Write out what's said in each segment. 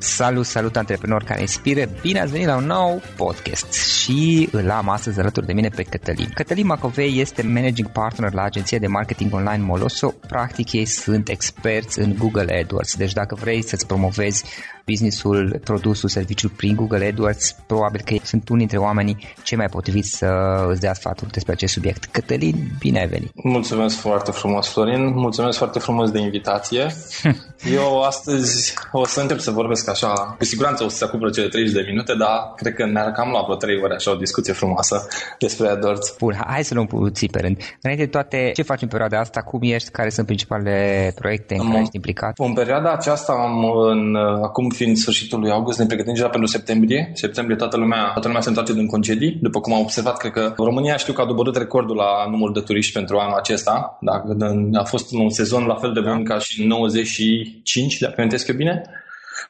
Salut, salut antreprenori care inspire! Bine ați venit la un nou podcast și îl am astăzi alături de mine pe Cătălin. Cătălin Macovei este managing partner la agenția de marketing online Moloso. Practic ei sunt experți în Google AdWords, deci dacă vrei să-ți promovezi businessul, produsul, serviciul prin Google AdWords, probabil că sunt unii dintre oamenii cei mai potriviți să îți dea sfaturi despre acest subiect. Cătălin, bine ai venit! Mulțumesc foarte frumos, Florin, mulțumesc foarte frumos de invitație. Eu astăzi o să încep să vorbesc așa, cu siguranță o să se acopere cele 30 de minute, dar cred că ne-ar cam lua vreo 3 ore așa o discuție frumoasă despre AdWords. Bun, hai să luăm puțin pe rând. Înainte de toate, ce faci în perioada asta? Cum ești? Care sunt principalele proiecte în care ești implicat? În perioada aceasta, am, în, acum fiind sfârșitul lui august, ne pregătim deja pentru septembrie. Septembrie toată lumea, toată lumea se întoarce din concedii. După cum am observat, cred că România știu că a dobărât recordul la numărul de turiști pentru anul acesta. Dacă a fost un sezon la fel de bun ca și 95, dacă amintesc eu bine.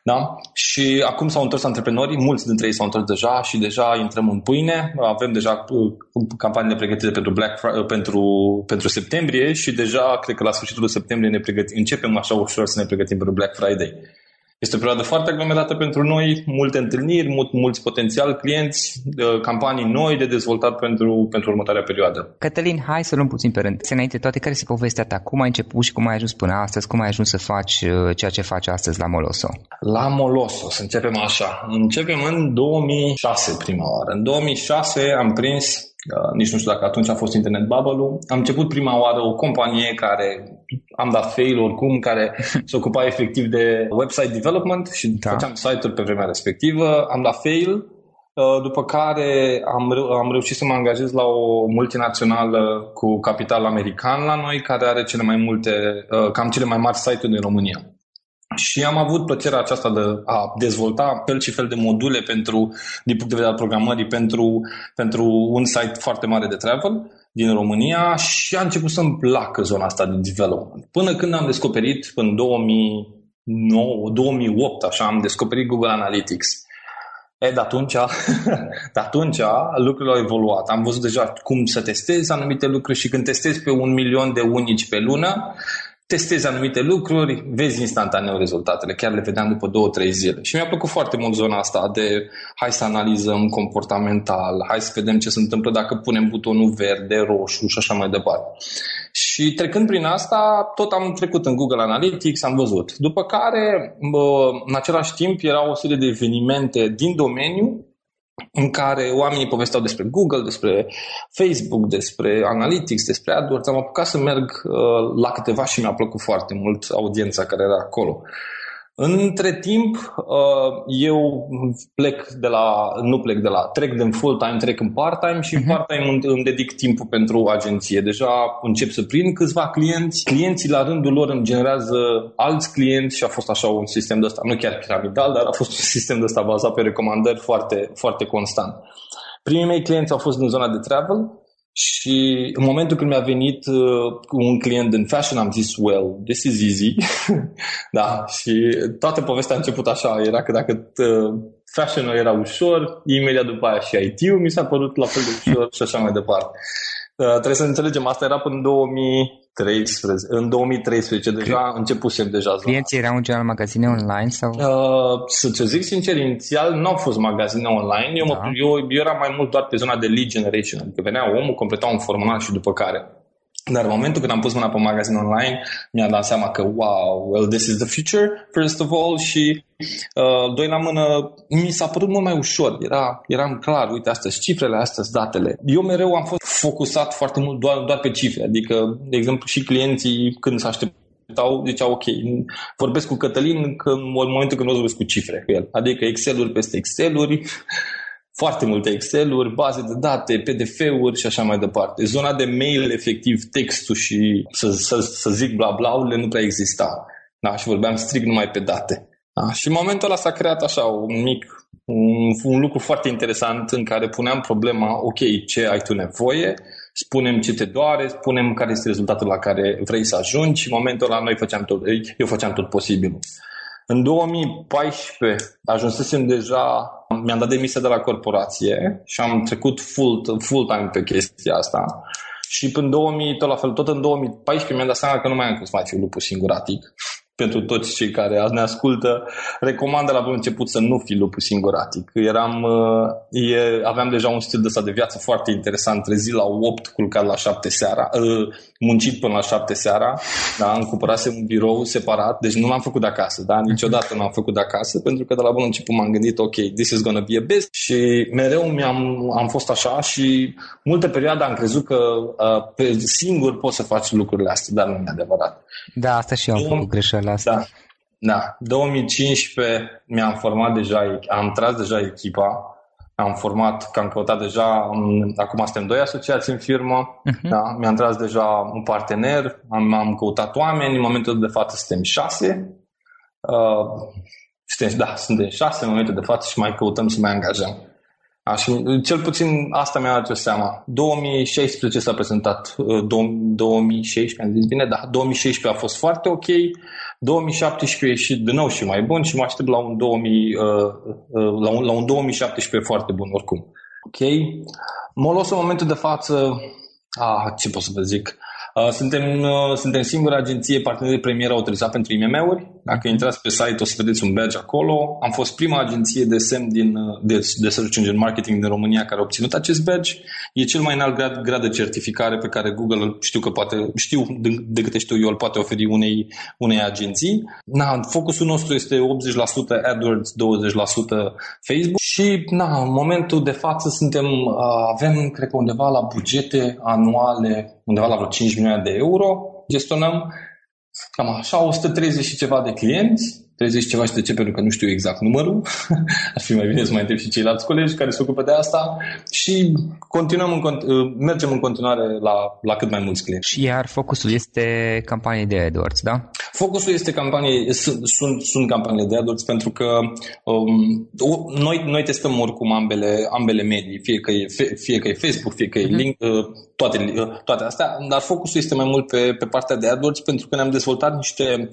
Da? Și acum s-au întors antreprenorii, mulți dintre ei s-au întors deja și deja intrăm în pâine. Avem deja uh, campaniile pregătite pentru, Black Friday, uh, pentru, pentru septembrie și deja, cred că la sfârșitul septembrie ne pregătim, începem așa ușor să ne pregătim pentru Black Friday. Este o perioadă foarte aglomerată pentru noi, multe întâlniri, mult, mulți potențial clienți, campanii noi de dezvoltat pentru, pentru următoarea perioadă. Cătălin, hai să luăm puțin pe rând. Se înainte toate, care este povestea ta? Cum ai început și cum ai ajuns până astăzi? Cum ai ajuns să faci uh, ceea ce faci astăzi la Moloso? La Moloso, să începem așa. Începem în 2006 prima oară. În 2006 am prins Uh, nici nu știu dacă atunci a fost internet bubble Am început prima oară o companie care am dat fail oricum, care se ocupa efectiv de website development și da. făceam site-uri pe vremea respectivă. Am dat fail, uh, după care am, reu- am reușit să mă angajez la o multinațională cu capital american la noi, care are cele mai multe, uh, cam cele mai mari site-uri din România. Și am avut plăcerea aceasta de a dezvolta fel și fel de module pentru, din punct de vedere al programării pentru, pentru un site foarte mare de travel din România și a început să-mi placă zona asta de development. Până când am descoperit, în 2009, 2008, așa, am descoperit Google Analytics. E, de atunci, de atunci lucrurile au evoluat. Am văzut deja cum să testez anumite lucruri și când testezi pe un milion de unici pe lună, testezi anumite lucruri, vezi instantaneu rezultatele, chiar le vedeam după două, trei zile. Și mi-a plăcut foarte mult zona asta de hai să analizăm comportamental, hai să vedem ce se întâmplă dacă punem butonul verde, roșu și așa mai departe. Și trecând prin asta, tot am trecut în Google Analytics, am văzut. După care, în același timp, erau o serie de evenimente din domeniu în care oamenii povesteau despre Google, despre Facebook, despre Analytics, despre AdWords. Am apucat să merg uh, la câteva și mi-a plăcut foarte mult audiența care era acolo. Între timp, uh, eu plec de la, nu plec de la, trec din full-time, trec în part-time și în mhm. part-time îmi, îmi dedic timpul pentru agenție. Deja încep să prind câțiva clienți. Clienții la rândul lor îmi generează alți clienți și a fost așa un sistem de ăsta, nu chiar piramidal, dar a fost un sistem de ăsta bazat pe recomandări foarte, foarte constant. Primii mei clienți au fost din zona de travel, și în momentul când mi-a venit uh, un client din fashion, am zis, well, this is easy. da, și toată povestea a început așa, era că dacă uh, fashion era ușor, imediat după aia și IT-ul mi s-a părut la fel de ușor și așa mai departe. Uh, trebuie să înțelegem, asta era până în 2013. În 2013 deja începusem deja zona. Clienții erau în general magazine online? sau? Uh, să-ți zic sincer, inițial nu au fost magazine online. Eu, da. mă, eu, eu eram mai mult doar pe zona de lead generation. Adică venea omul, completa un formular și după care dar în momentul când am pus mâna pe magazin online, mi-am dat seama că, wow, well, this is the future, first of all, și uh, doi la mână, mi s-a părut mult mai ușor. Era, eram clar, uite, astea cifrele, astea datele. Eu mereu am fost focusat foarte mult doar, doar pe cifre. Adică, de exemplu, și clienții, când s-a așteptau, ziceau, ok, vorbesc cu Cătălin că în momentul când o vorbesc cu cifre cu el. Adică Excel-uri peste Excel-uri, foarte multe Excel-uri, baze de date, PDF-uri și așa mai departe. Zona de mail, efectiv, textul și să, să, să zic bla bla nu prea exista. Da, și vorbeam strict numai pe date. Da? Și în momentul ăla s-a creat așa un mic, un, un lucru foarte interesant în care puneam problema, ok, ce ai tu nevoie, spunem ce te doare, spunem care este rezultatul la care vrei să ajungi și în momentul ăla noi făceam tot, eu făceam tot posibilul. În 2014 ajunsesem deja, mi-am dat demisia de la corporație și am trecut full, full-time pe chestia asta. Și până 2000, tot la fel, tot în 2014 mi-am dat seama că nu mai am cum să mai fiu lupul singuratic pentru toți cei care azi ne ascultă, recomandă la bun început să nu fii lupul singuratic. Eram, uh, e, aveam deja un stil de de viață foarte interesant, trezi la 8, culcat la 7 seara, uh, muncit până la șapte seara, da? am cumpărat un birou separat, deci nu l-am făcut de acasă, da? niciodată nu am făcut de acasă, pentru că de la bun început m-am gândit, ok, this is gonna be a business și mereu mi-am, am fost așa și multe perioade am crezut că uh, pe singur poți să faci lucrurile astea, dar nu e adevărat. Da, asta și eu am făcut greșeala asta. Da. Da, 2015 mi-am format deja, am tras deja echipa, am format, că am căutat deja, acum suntem doi asociați în firmă, uh-huh. da, mi-am tras deja un partener, am, am căutat oameni, în momentul de față suntem șase, uh, suntem, da, suntem șase în momentul de față și mai căutăm să mai angajăm. Așa, cel puțin asta mi-a dat seama. 2016 s-a prezentat, 2016, uh, am zis bine, da, 2016 a fost foarte ok, 2017 și de nou și mai bun și mă aștept la un, 2000, uh, uh, la un, la un 2017 foarte bun oricum. Ok? Molos în momentul de față, ah, ce pot să vă zic, Uh, suntem, uh, suntem singura agenție partener de premier autorizat pentru IMM-uri. Dacă mhm. intrați pe site o să vedeți un badge acolo. Am fost prima agenție de semn din, uh, de, de search engine marketing din România care a obținut acest badge. E cel mai înalt grad, grad de certificare pe care Google știu că poate, știu de, de câte știu eu, îl poate oferi unei, unei agenții. Na, focusul nostru este 80% AdWords, 20% Facebook și na, în momentul de față suntem, avem, cred că undeva la bugete anuale undeva la vreo 5 milioane de euro, gestionăm cam așa 130 și ceva de clienți 30 ceva și de ce, pentru că nu știu exact numărul. Ar fi mai bine să mai întreb și ceilalți colegi care se ocupă de asta și continuăm în, uh, mergem în continuare la, la cât mai mulți clienți. Și iar focusul este campanii de AdWords, da? Focusul este campanie, sunt, sunt, sunt campaniile de AdWords pentru că um, noi, noi testăm oricum ambele, ambele medii, fie că, e, fie că e Facebook, fie că e uh-huh. link, uh, toate, uh, toate astea, dar focusul este mai mult pe, pe partea de AdWords pentru că ne-am dezvoltat niște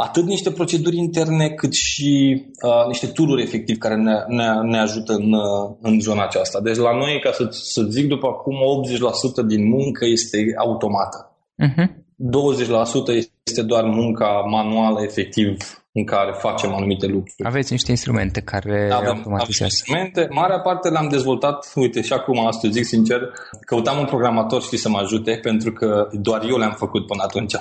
atât niște proceduri interne, cât și uh, niște tururi efectiv care ne, ne, ne ajută în, uh, în zona aceasta. Deci la noi, ca să, să zic după acum, 80% din muncă este automată. Uh-huh. Mhm. 20% este doar munca manuală, efectiv, în care facem anumite lucruri. Aveți niște instrumente care avem, automatizează. Avem instrumente. Marea parte le-am dezvoltat, uite, și acum asta zic sincer, căutam un programator, știi, să mă ajute, pentru că doar eu le-am făcut până atunci.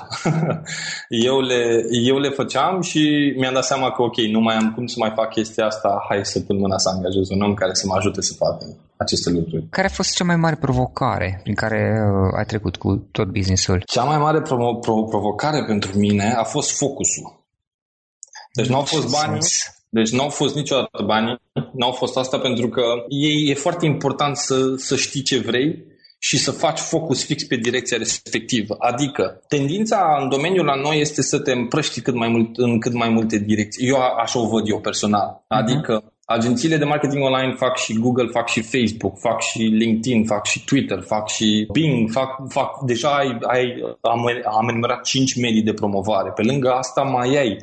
eu, le, eu le făceam și mi-am dat seama că, ok, nu mai am cum să mai fac chestia asta, hai să pun mâna să angajez un om care să mă ajute să facă aceste lucruri. Care a fost cea mai mare provocare prin care uh, ai trecut cu tot businessul? Cea mai mare provo- provo- provocare pentru mine a fost focusul. Deci nu au fost bani, deci nu au fost niciodată bani, nu au fost asta pentru că e, e foarte important să, să știi ce vrei și să faci focus fix pe direcția respectivă. Adică, tendința în domeniul la noi este să te împrăști cât mai mult, în cât mai multe direcții. Eu așa o văd eu personal. Mhm. Adică, uh-huh. agențiile de marketing online fac și Google, fac și Facebook, fac și LinkedIn, fac și Twitter, fac și Bing, fac, fac deja ai, ai am, am enumerat 5 medii de promovare. Pe lângă asta mai ai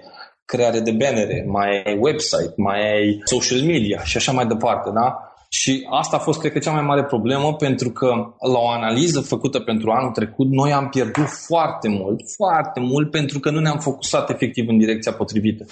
creare de bannere, mai ai website, mai ai social media și așa mai departe, da? Și asta a fost, cred că, cea mai mare problemă, pentru că la o analiză făcută pentru anul trecut, noi am pierdut foarte mult, foarte mult, pentru că nu ne-am focusat efectiv în direcția potrivită.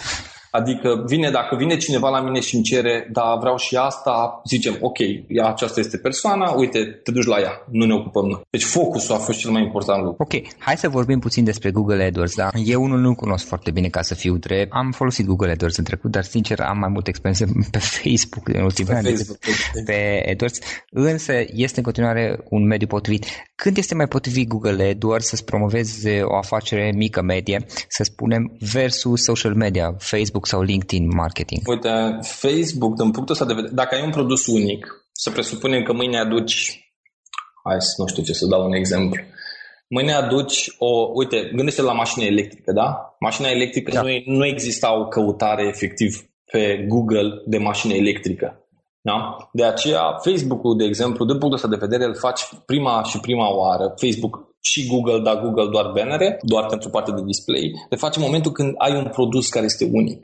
Adică vine, dacă vine cineva la mine și îmi cere, da, vreau și asta, zicem, ok, aceasta este persoana, uite, te duci la ea, nu ne ocupăm noi. Deci focusul a fost cel mai important lucru. Ok, hai să vorbim puțin despre Google AdWords, da? Eu unul nu cunosc foarte bine ca să fiu drept. Am folosit Google AdWords în trecut, dar sincer am mai multe experiențe pe Facebook în ultimii ani pe AdWords, însă este în continuare un mediu potrivit. Când este mai potrivit Google AdWords să-ți promovezi o afacere mică, medie, să spunem, versus social media, Facebook, Facebook sau LinkedIn marketing? Uite, Facebook, din punctul ăsta de vedere, dacă ai un produs unic, să presupunem că mâine aduci, hai să nu știu ce să dau un exemplu, mâine aduci o, uite, gândește la mașina electrică, da? Mașina electrică da. nu, nu exista o căutare efectiv pe Google de mașină electrică. Da? De aceea, Facebook-ul, de exemplu, din punctul ăsta de vedere, îl faci prima și prima oară. Facebook și Google, dar Google doar bannere, doar pentru partea de display. Le faci în momentul când ai un produs care este unic.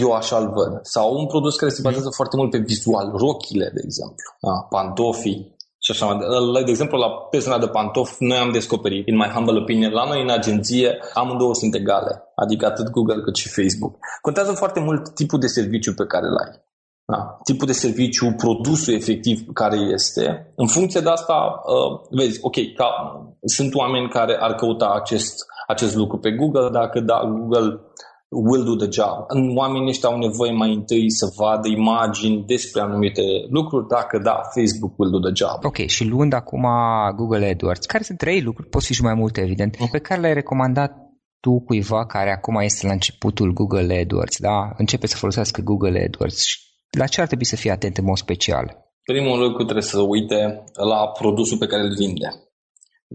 Eu așa îl văd. Sau un produs care se bazează foarte mult pe vizual. Rochile, de exemplu. Da? Pantofii, și așa mai De exemplu, la persoana de pantofi, noi am descoperit, in my humble opinion, la noi în agenție, amândouă sunt egale. Adică atât Google cât și Facebook. Contează foarte mult tipul de serviciu pe care îl ai. Da, tipul de serviciu, produsul efectiv care este. În funcție de asta, uh, vezi, ok, ca, sunt oameni care ar căuta acest, acest lucru pe Google, dacă da, Google will do the job. Oamenii ăștia au nevoie mai întâi să vadă imagini despre anumite lucruri, dacă da, Facebook will do the job. Ok, și luând acum Google AdWords, care sunt trei lucruri, pot fi și mai multe, evident, uh-huh. pe care le-ai recomandat tu cuiva care acum este la începutul Google AdWords, da? Începe să folosească Google AdWords. La ce ar trebui să fie atent în mod special? Primul lucru trebuie să uite la produsul pe care îl vinde.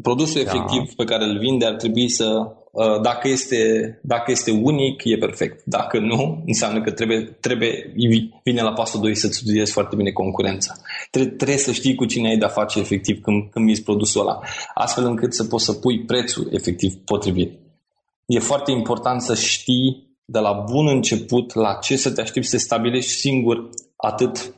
Produsul da. efectiv pe care îl vinde ar trebui să, uh, dacă este, dacă este unic, e perfect. Dacă nu, înseamnă că trebuie, trebuie vine la pasul 2 să-ți studiezi foarte bine concurența. Trebuie, trebuie să știi cu cine ai de-a face efectiv când, când miți produsul ăla, astfel încât să poți să pui prețul efectiv potrivit. E foarte important să știi de la bun început la ce să te aștepți să stabilești singur atât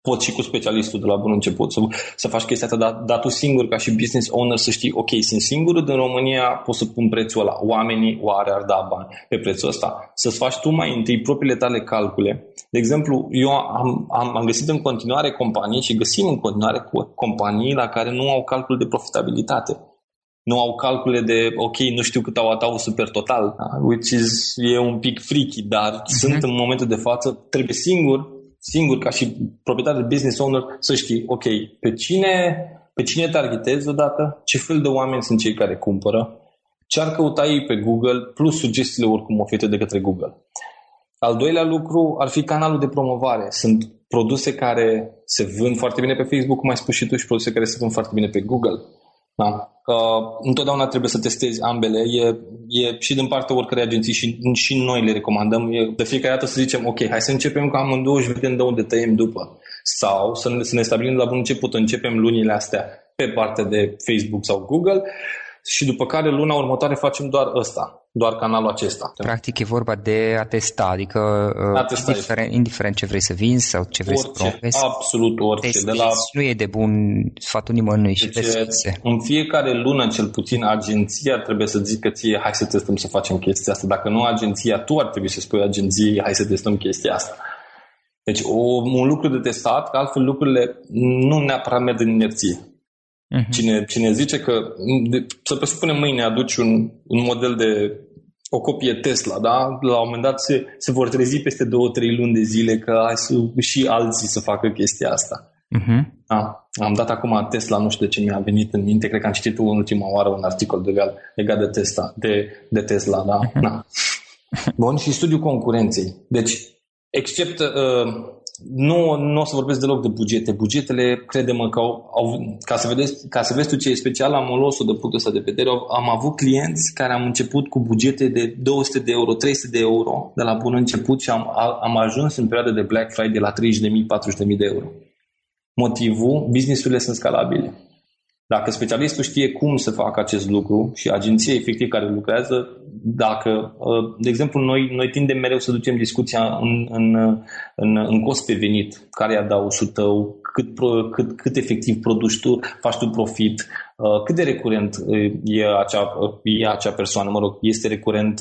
poți și cu specialistul de la bun început să, să faci chestia asta, dar, dar tu singur ca și business owner să știi, ok, sunt singurul din România, pot să pun prețul ăla. Oamenii oare ar da bani pe prețul ăsta? Să-ți faci tu mai întâi propriile tale calcule. De exemplu, eu am, am, am găsit în continuare companii și găsim în continuare companii la care nu au calcul de profitabilitate nu au calcule de, ok, nu știu cât au atau super total, da? which is, e un pic freaky, dar uh-huh. sunt în momentul de față, trebuie singur, singur ca și proprietar de business owner să știi, ok, pe cine, pe cine targetezi odată, ce fel de oameni sunt cei care cumpără, ce ar căuta ei pe Google, plus sugestiile oricum oferite de către Google. Al doilea lucru ar fi canalul de promovare. Sunt produse care se vând foarte bine pe Facebook, cum ai spus și tu, și produse care se vând foarte bine pe Google. Da? Uh, întotdeauna trebuie să testezi ambele. E, e și din partea oricărei agenții și, și noi le recomandăm. E de fiecare dată să zicem, ok, hai să începem cu amândouă și vedem de unde tăiem după. Sau să ne, să ne stabilim de la bun început, începem lunile astea pe partea de Facebook sau Google și după care luna următoare facem doar ăsta doar canalul acesta. Practic e vorba de a testa, adică uh, a testa indiferent, indiferent ce vrei să vinzi sau ce vrei orice, să promovezi. Absolut orice. de la... Nu e de bun sfatul nimănui și deci, În fiecare lună, cel puțin, agenția trebuie să zică ție, hai să testăm să facem chestia asta. Dacă nu agenția, tu ar trebui să spui agenției, hai să testăm chestia asta. Deci o, un lucru de testat, că altfel lucrurile nu neapărat merg în inerție. Uh-huh. Cine, cine zice că, de, să presupunem mâine aduci un, un model de o copie Tesla, da? La un moment dat se, se vor trezi peste două, trei luni de zile că hai să, și alții să facă chestia asta. Uh-huh. Da. Am dat acum Tesla, nu știu de ce mi-a venit în minte, cred că am citit în ultima oară un articol de legat de Tesla, de, de Tesla, da? Uh-huh. da. Bun, și studiul concurenței. Deci, except uh, nu, nu o să vorbesc deloc de bugete. Bugetele, credem că au, au ca, să vedeți, ca să vezi tu ce e special, am luat-o de punctul ăsta de vedere. Am avut clienți care am început cu bugete de 200 de euro, 300 de euro de la bun început și am, am ajuns în perioada de Black Friday la 30.000, 40.000 de euro. Motivul, businessurile sunt scalabile. Dacă specialistul știe cum să facă acest lucru și agenția efectiv care lucrează, dacă, uh, de exemplu, noi, noi tindem mereu să ducem discuția în, în, în, în cost pe venit, care e adausul tău, cât, cât, cât efectiv produci tu, faci tu profit, uh, cât de recurent uh, e acea, e acea persoană, mă rog, este recurent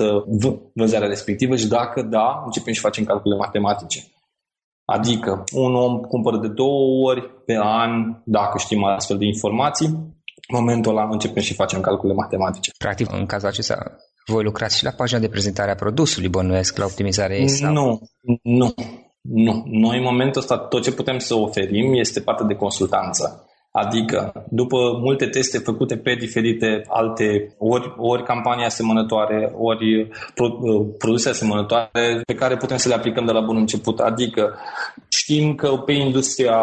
vânzarea respectivă și dacă da, începem și facem calcule matematice. Adică un om cumpără de două ori pe an, dacă știm astfel de informații, în momentul ăla începem și facem calcule matematice. Practic, în cazul acesta, voi lucrați și la pagina de prezentare a produsului, bănuiesc, la optimizare ei? Sau? Nu, nu, nu. Noi, în momentul ăsta, tot ce putem să oferim este partea de consultanță. Adică, după multe teste făcute pe diferite alte, ori, ori campanii asemănătoare, ori produse asemănătoare, pe care putem să le aplicăm de la bun început. Adică, știm că pe industria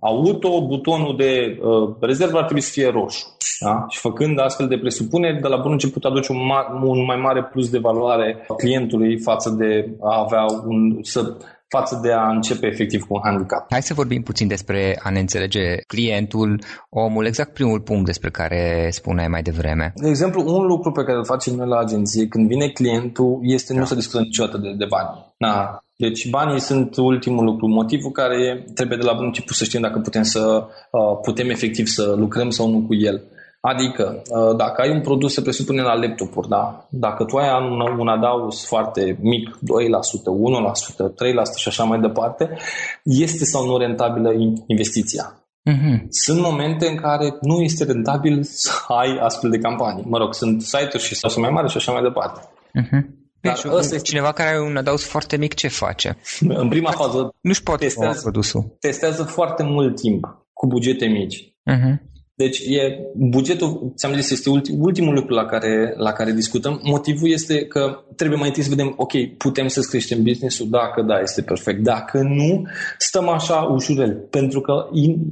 auto, butonul de uh, rezervă ar trebui să fie roșu. Da? Și făcând astfel de presupuneri, de la bun început aduce un, ma- un mai mare plus de valoare clientului față de a avea un, să față de a începe efectiv cu un handicap. Hai să vorbim puțin despre a ne înțelege clientul, omul, exact primul punct despre care spuneai mai devreme. De exemplu, un lucru pe care îl facem noi la agenție când vine clientul este da. nu să discutăm niciodată de, de bani. Da. Deci banii sunt ultimul lucru, motivul care trebuie de la bun început să știm dacă putem să uh, putem efectiv să lucrăm sau nu cu el. Adică, uh, dacă ai un produs, se presupune la laptopuri, da? Dacă tu ai un, un adaus foarte mic, 2%, 1%, 3% și așa mai departe, este sau nu rentabilă investiția? Uh-huh. Sunt momente în care nu este rentabil să ai astfel de campanii. Mă rog, sunt site-uri și sau mai mari și așa mai departe. Uh-huh. Dar deci, ăsta este... cineva care are un adaus foarte mic, ce face? În prima fază nu-și poate testează, produsul. testează foarte mult timp cu bugete mici. Uh-huh. Deci e bugetul, ți-am zis, este ultimul lucru la care, la care discutăm. Motivul este că trebuie mai întâi să vedem, ok, putem să creștem business-ul? Dacă da, este perfect. Dacă nu, stăm așa ușurel. Pentru că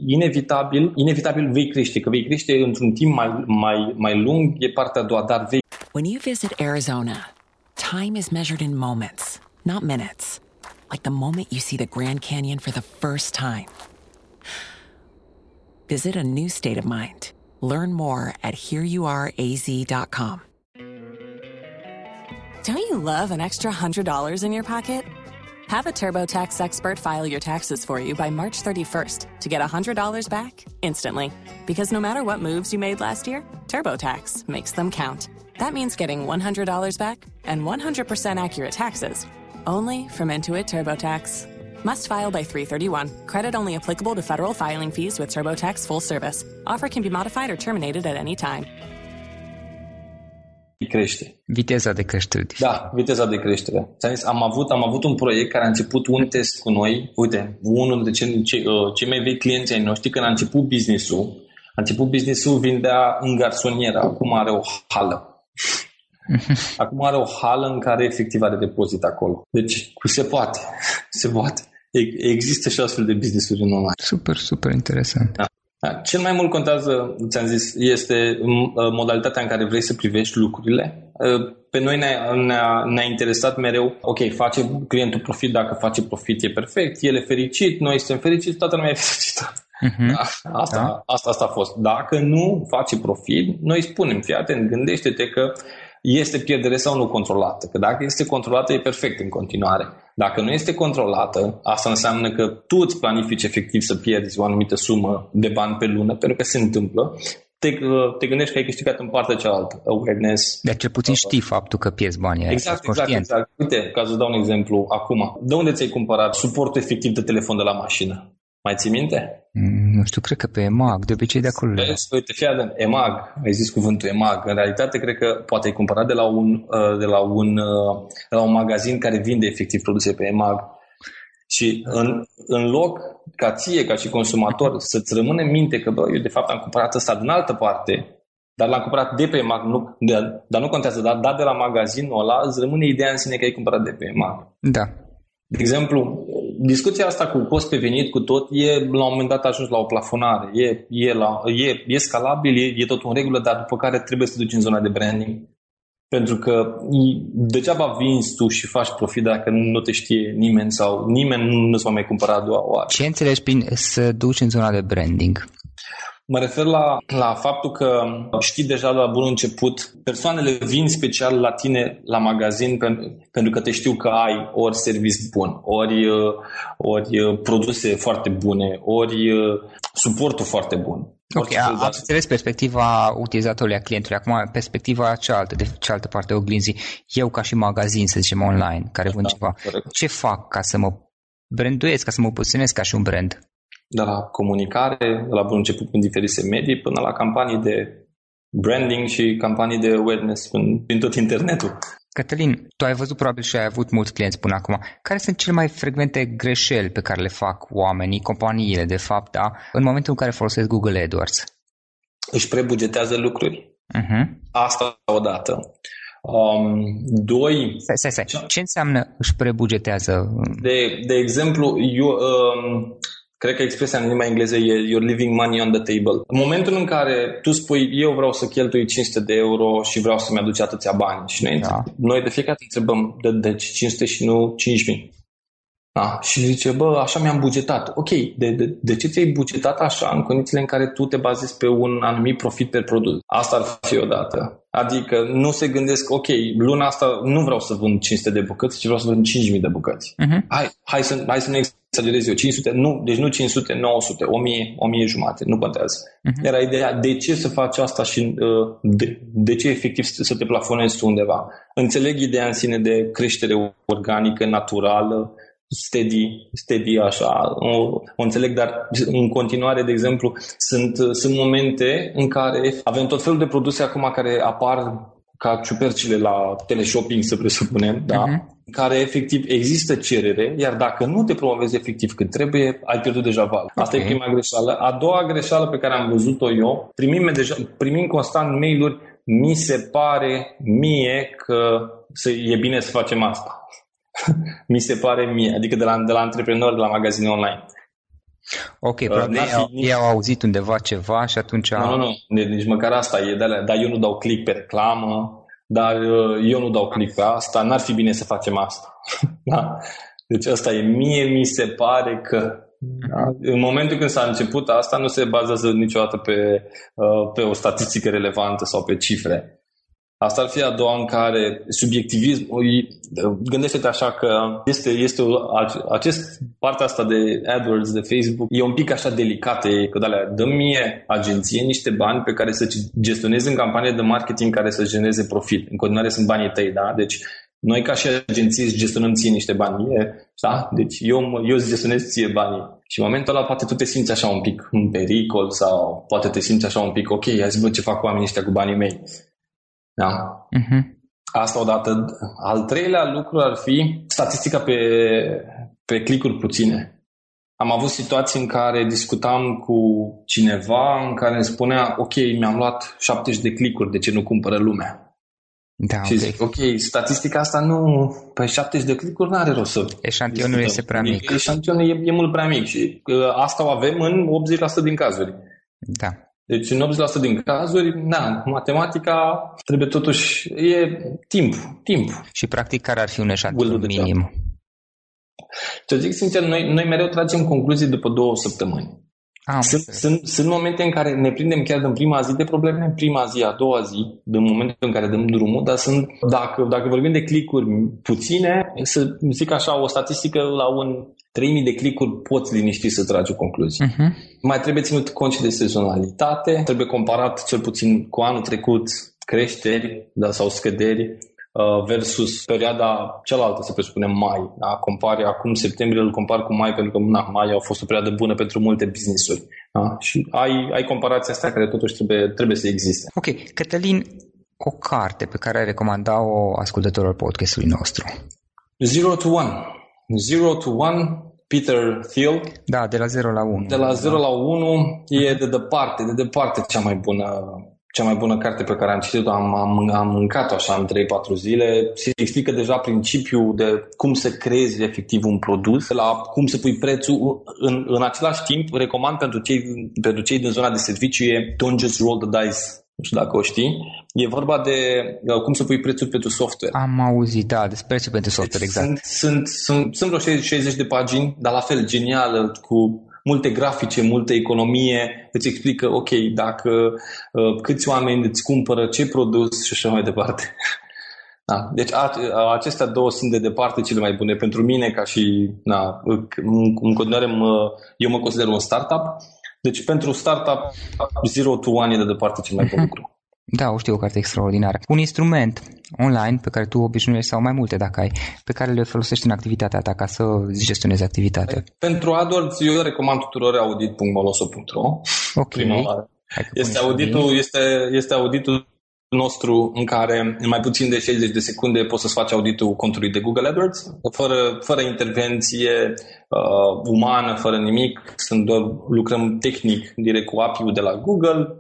inevitabil, inevitabil vei crește. Că vei crește într-un timp mai, mai, mai lung, e partea a doua, dar vei... When you visit Arizona, time is measured in moments, not minutes. Like the moment you see the Grand Canyon for the first time. Visit a new state of mind. Learn more at hereyouareaz.com. Don't you love an extra $100 in your pocket? Have a TurboTax expert file your taxes for you by March 31st to get $100 back instantly. Because no matter what moves you made last year, TurboTax makes them count. That means getting $100 back and 100% accurate taxes only from Intuit TurboTax. Must file by 331. Credit only applicable to federal filing fees with TurboTax full service. Offer can be modified or terminated at any time. crește. Viteza de creștere. Da, viteza de creștere. Zis, am avut, am avut un proiect care a început un test cu noi. Uite, unul dintre cei, cei, uh, cei mai vechi clienți ai noștri, când a început business-ul, a început business-ul, vindea în garsonieră. Acum are o hală. Acum are o hală în care efectiv are depozit acolo. Deci, se poate. Se poate. Există și astfel de business-uri în online. Super, super interesant. Da. Da. Cel mai mult contează, ți-am zis, este uh, modalitatea în care vrei să privești lucrurile. Uh, pe noi ne-a, ne-a, ne-a interesat mereu, ok, face clientul profit, dacă face profit e perfect, el e fericit, noi suntem fericiți, toată lumea e fericită. Uh-huh. Da, asta, da. asta, asta a fost. Dacă nu face profit, noi spunem, fii atent, gândește-te că este pierdere sau nu controlată. Că dacă este controlată, e perfect în continuare. Dacă nu este controlată, asta înseamnă că tu îți planifici efectiv să pierzi o anumită sumă de bani pe lună, pentru că se întâmplă, te, te gândești că ai câștigat în partea cealaltă. Awareness. Dar cel puțin știi faptul că pierzi banii. Exact, exact, exact. Uite, ca să dau un exemplu acum. De unde ți-ai cumpărat suportul efectiv de telefon de la mașină? Mai ții minte? Mm, nu știu, cred că pe EMAG, de obicei de acolo. Vezi, uite, fii atent, EMAG, ai zis cuvântul EMAG. În realitate, cred că poate ai cumpărat de la un, uh, de la un, uh, de la un magazin care vinde efectiv produse pe EMAG. Și în, în loc ca ție, ca și consumator, să-ți rămână în minte că, bă, eu de fapt am cumpărat ăsta din altă parte, dar l-am cumpărat de pe EMAG, nu, de, dar nu contează, dar dat de la magazinul ăla, îți rămâne ideea în sine că ai cumpărat de pe EMAG. Da. De exemplu, discuția asta cu cost pe venit, cu tot, e la un moment dat ajuns la o plafonare. E, e, la, e, e scalabil, e, e tot în regulă, dar după care trebuie să te duci în zona de branding. Pentru că degeaba vinzi tu și faci profit dacă nu te știe nimeni sau nimeni nu se va mai cumpăra a doua oară. Ce înțelegi prin să duci în zona de branding? Mă refer la, la faptul că știi deja de la bun început, persoanele vin special la tine la magazin pentru, pentru că te știu că ai ori service bun, ori, ori produse foarte bune, ori suportul foarte bun. Ok, am înțeles perspectiva utilizatorului a clientului. Acum, perspectiva cealaltă, de cealaltă parte oglinzii. Eu ca și magazin, să zicem, online, care vând da, ceva, corect. ce fac ca să mă branduiesc, ca să mă poziționez ca și un brand? De la comunicare, de la bun început în diferite medii, până la campanii de branding și campanii de awareness prin tot internetul. Cătălin, tu ai văzut probabil și ai avut mulți clienți până acum. Care sunt cele mai frecvente greșeli pe care le fac oamenii, companiile, de fapt, da, în momentul în care folosesc Google AdWords? Își prebugetează lucruri. Uh-huh. Asta odată. Um, doi... Stai, stai, stai. Ce înseamnă își prebugetează? De, de exemplu, eu, um, Cred că expresia în limba engleză e you're leaving money on the table. În momentul în care tu spui eu vreau să cheltui 500 de euro și vreau să-mi aduci atâția bani și noi, da. noi de fiecare dată întrebăm de, de 500 și nu 5000. Da. Și zice, bă, așa mi-am bugetat. Ok, de, de, de ce ți-ai bugetat așa în condițiile în care tu te bazezi pe un anumit profit per produs? Asta ar fi o dată. Adică nu se gândesc, ok, luna asta nu vreau să vând 500 de bucăți, ci vreau să vând 5.000 de bucăți. Uh-huh. Hai, hai, să, hai să ne exagerez eu, 500, nu, deci nu 500, 900, 1000, 1000 jumate, nu contează. Uh-huh. Era ideea de ce să faci asta și uh, de, de ce efectiv să te plafonezi tu undeva. Înțeleg ideea în sine de creștere organică, naturală, steady, steady așa, o, o înțeleg, dar în continuare, de exemplu, sunt, sunt momente în care avem tot felul de produse acum care apar ca ciupercile la teleshopping, să presupunem, da? Uh-huh. care efectiv există cerere, iar dacă nu te promovezi efectiv cât trebuie, ai pierdut deja val. Asta okay. e prima greșeală. A doua greșeală pe care am văzut-o eu, primim, deja, primim constant mail-uri, mi se pare mie că e bine să facem asta. Mi se pare mie, adică de la, de la antreprenori, de la magazine online. Ok, uh, probabil ei, au, nici... ei au auzit undeva ceva și atunci... Nu, nu, nu, nici măcar asta e de alea, dar eu nu dau click pe reclamă, dar uh, eu nu dau click pe asta, n-ar fi bine să facem asta. da? Deci asta e, mie mi se pare că da? În momentul când s-a început asta, nu se bazează niciodată pe, uh, pe o statistică relevantă sau pe cifre. Asta ar fi a doua în care subiectivism, gândește-te așa că este, este o, acest, partea asta de AdWords, de Facebook, e un pic așa delicată, e că alea, dă mie agenție niște bani pe care să gestionezi în campanie de marketing care să genereze profit. În continuare sunt banii tăi, da? Deci noi ca și agenții îți gestionăm ție niște bani, e, da? Deci eu, eu îți gestionez ție banii. Și în momentul ăla poate tu te simți așa un pic în pericol sau poate te simți așa un pic, ok, hai să văd ce fac cu oamenii ăștia cu banii mei. Da? Uh-huh. Asta odată. Al treilea lucru ar fi statistica pe, pe clicuri puține. Am avut situații în care discutam cu cineva în care îmi spunea ok, mi-am luat 70 de clicuri, de ce nu cumpără lumea? Da, și okay. zic, ok, statistica asta nu, pe 70 de clicuri nu are rost să... Eșantionul este prea mic. Eșantionul e, e mult prea mic și uh, asta o avem în 80% din cazuri. Da. Deci în 80% din cazuri, na, matematica trebuie totuși, e timp, timp. Și practic care ar fi un eșantion minim? Să zic sincer, noi, noi mereu tragem concluzii după două săptămâni. Am sunt, sunt, sunt momente în care ne prindem chiar în prima zi de probleme, în prima zi, a doua zi, în momentul în care dăm drumul, dar sunt, dacă, dacă vorbim de clicuri puține, să zic așa, o statistică la un 3000 de clicuri poți liniști să tragi o concluzie. Uh-huh. Mai trebuie ținut cont și de sezonalitate, trebuie comparat cel puțin cu anul trecut creșteri da, sau scăderi uh, versus perioada cealaltă, să presupunem mai. Da? Compare acum septembrie, îl compar cu mai pentru că na, mai a fost o perioadă bună pentru multe business-uri. Da? Și ai, ai comparația asta care totuși trebuie, trebuie să existe. Ok, Cătălin, o carte pe care ai recomanda-o ascultătorilor podcastului nostru? Zero to One. Zero to One, Peter Thiel. Da, de la 0 la 1. De la 0 la 1 e de departe, de departe cea mai bună cea mai bună carte pe care am citit-o, am, am, am mâncat-o așa în 3-4 zile. Se explică deja principiul de cum să creezi efectiv un produs, la cum să pui prețul. În, în același timp, recomand pentru cei, pentru cei din zona de serviciu e Don't Just Roll the Dice nu știu dacă o știi, e vorba de uh, cum să pui prețul pentru software. Am auzit, da, despre prețul pentru software, exact. Sunt, sunt, sunt, sunt vreo 60 de pagini, dar la fel genială, cu multe grafice, multă economie, îți explică, ok, dacă uh, câți oameni îți cumpără, ce produs și așa mai departe. Da. Deci a, a, acestea două sunt de departe cele mai bune pentru mine ca și, na, în, în continuare mă, eu mă consider un startup deci pentru startup, Zero to One e de departe cel mai bun lucru. Da, o știu, o carte extraordinară. Un instrument online pe care tu obișnuiești sau mai multe dacă ai, pe care le folosești în activitatea ta ca să gestionezi activitatea. Pentru AdWords eu recomand tuturor audit.moloso.ro Ok. Prima oară. Este auditul, este, este auditul nostru în care în mai puțin de 60 de secunde poți să-ți faci auditul contului de Google AdWords, fără, fără intervenție uh, umană, fără nimic. Sunt doar, lucrăm tehnic direct cu API-ul de la Google,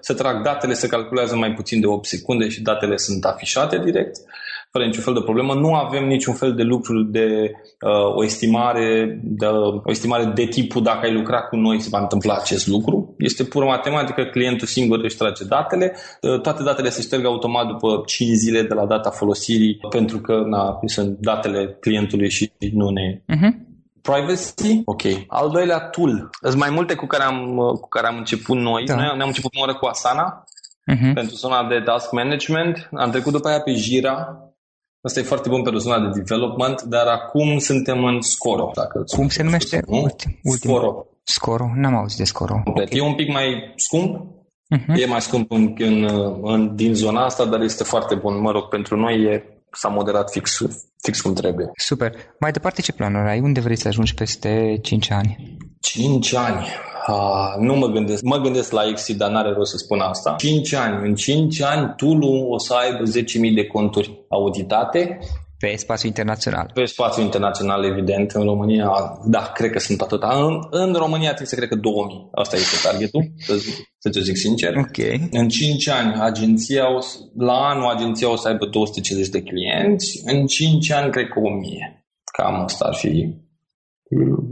se trag datele, se calculează mai puțin de 8 secunde și datele sunt afișate direct. Uh, fără niciun fel de problemă. Nu avem niciun fel de lucru de uh, o, estimare, de, o estimare de tipul dacă ai lucrat cu noi se va întâmpla acest lucru. Este pură matematică, clientul singur își trage datele. Uh, toate datele se șterg automat după 5 zile de la data folosirii pentru că na, sunt datele clientului și nu ne... Uh-huh. Privacy, ok. Al doilea tool. Sunt mai multe cu care am, cu care am început noi. Da. Noi ne-am început prima cu Asana, uh-huh. pentru zona de task management. Am trecut după aia pe Jira, Asta e foarte bun pe zona de development, dar acum suntem în Scoro. Dacă Cum se numește? Nu? Ultim, ultim. Scoro. Scoro? N-am auzit de Scoro. Complet. E un pic mai scump, Uh-huh. e mai scump în, în, în, din zona asta, dar este foarte bun. Mă rog, pentru noi e, s-a moderat fix, fix cum trebuie. Super. Mai departe ce planuri ai? Unde vrei să ajungi peste 5 ani? 5 ani. Ah, nu mă gândesc. Mă gândesc la Exit, dar n-are rost să spun asta. 5 ani. În 5 ani, Tulu o să aibă 10.000 de conturi auditate Pe spațiu internațional. pe spațiu internațional, evident. În România, da, cred că sunt atâta. În, în România trebuie să cred că 2000. Asta este targetul, să, să te zic sincer. Ok. În 5 ani, agenția o, să- la anul, agenția o să aibă 250 de clienți. În 5 ani, cred că 1000. Cam asta ar fi,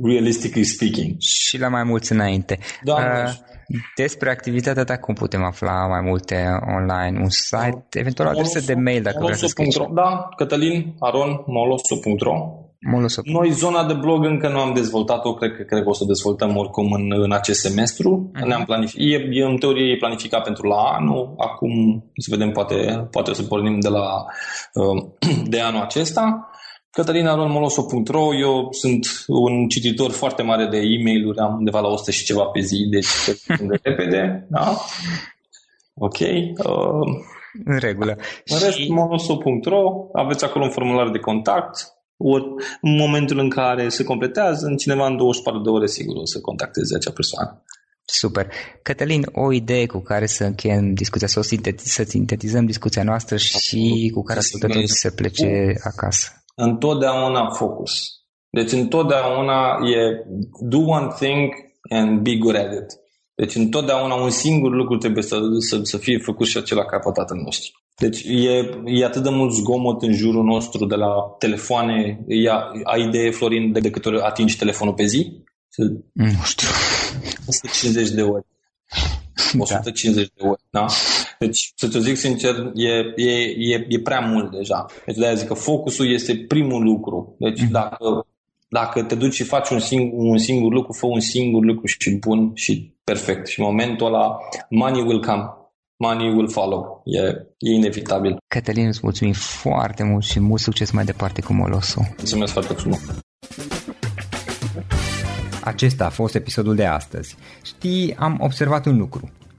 realistically speaking. Și la mai mulți înainte. Doamne. Uh, despre activitatea ta, cum putem afla mai multe online? Un site, eventual o adresă de mail dacă vrei să scrii. Molosu.ro. Da, Cătălin Aron, molosu.ro. Moloso. Noi zona de blog încă nu am dezvoltat-o, cred că, cred că o să dezvoltăm oricum în, în acest semestru. Mhm. Ne-am planific- e, e, în teorie e planificat pentru la anul, acum să vedem, poate, poate o să pornim de la uh, de anul acesta. cătălinaronmoloso.ro Eu sunt un cititor foarte mare de e-mail-uri, am undeva la 100 și ceva pe zi, deci cred de repede. Da? Ok. Uh, În regulă. în rest, moloso.ro, aveți acolo un formular de contact, ori în momentul în care se completează, în cineva în 24 de ore sigur o să contacteze acea persoană. Super. Cătălin, o idee cu care să încheiem discuția, să, o sintetiz- să sintetizăm discuția noastră și cu care ascultătorii să plece acasă. Întotdeauna focus. Deci întotdeauna e do one thing and be good at it. Deci întotdeauna un singur lucru trebuie să, să, să fie făcut și acela ca pe tatăl nostru. Deci e, e atât de mult zgomot în jurul nostru de la telefoane. Ia, ai idee, Florin, de, de câte ori atingi telefonul pe zi? Să- Nu știu. 150 de ori. 150 de ori, da? Deci, să te zic sincer, e, e, e, e prea mult deja. Deci de-aia zic că focusul este primul lucru. Deci dacă, dacă te duci și faci un singur, un singur lucru, fă un singur lucru și bun și perfect. Și în momentul ăla, money will come. Money will follow. E, e inevitabil. Cătălin, îți mulțumim foarte mult și mult succes mai departe cu Moloso. Mulțumesc foarte frumos. Acesta a fost episodul de astăzi. Știi, am observat un lucru.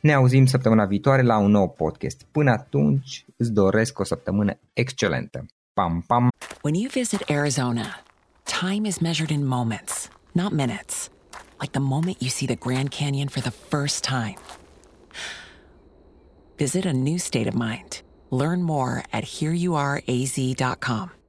Ne auzim săptămâna viitoare la un nou podcast. Până atunci, îți doresc o săptămână excelentă. Pam, pam! When you visit Arizona, time is measured in moments, not minutes. Like the moment you see the Grand Canyon for the first time. Visit a new state of mind. Learn more at hereyouareaz.com.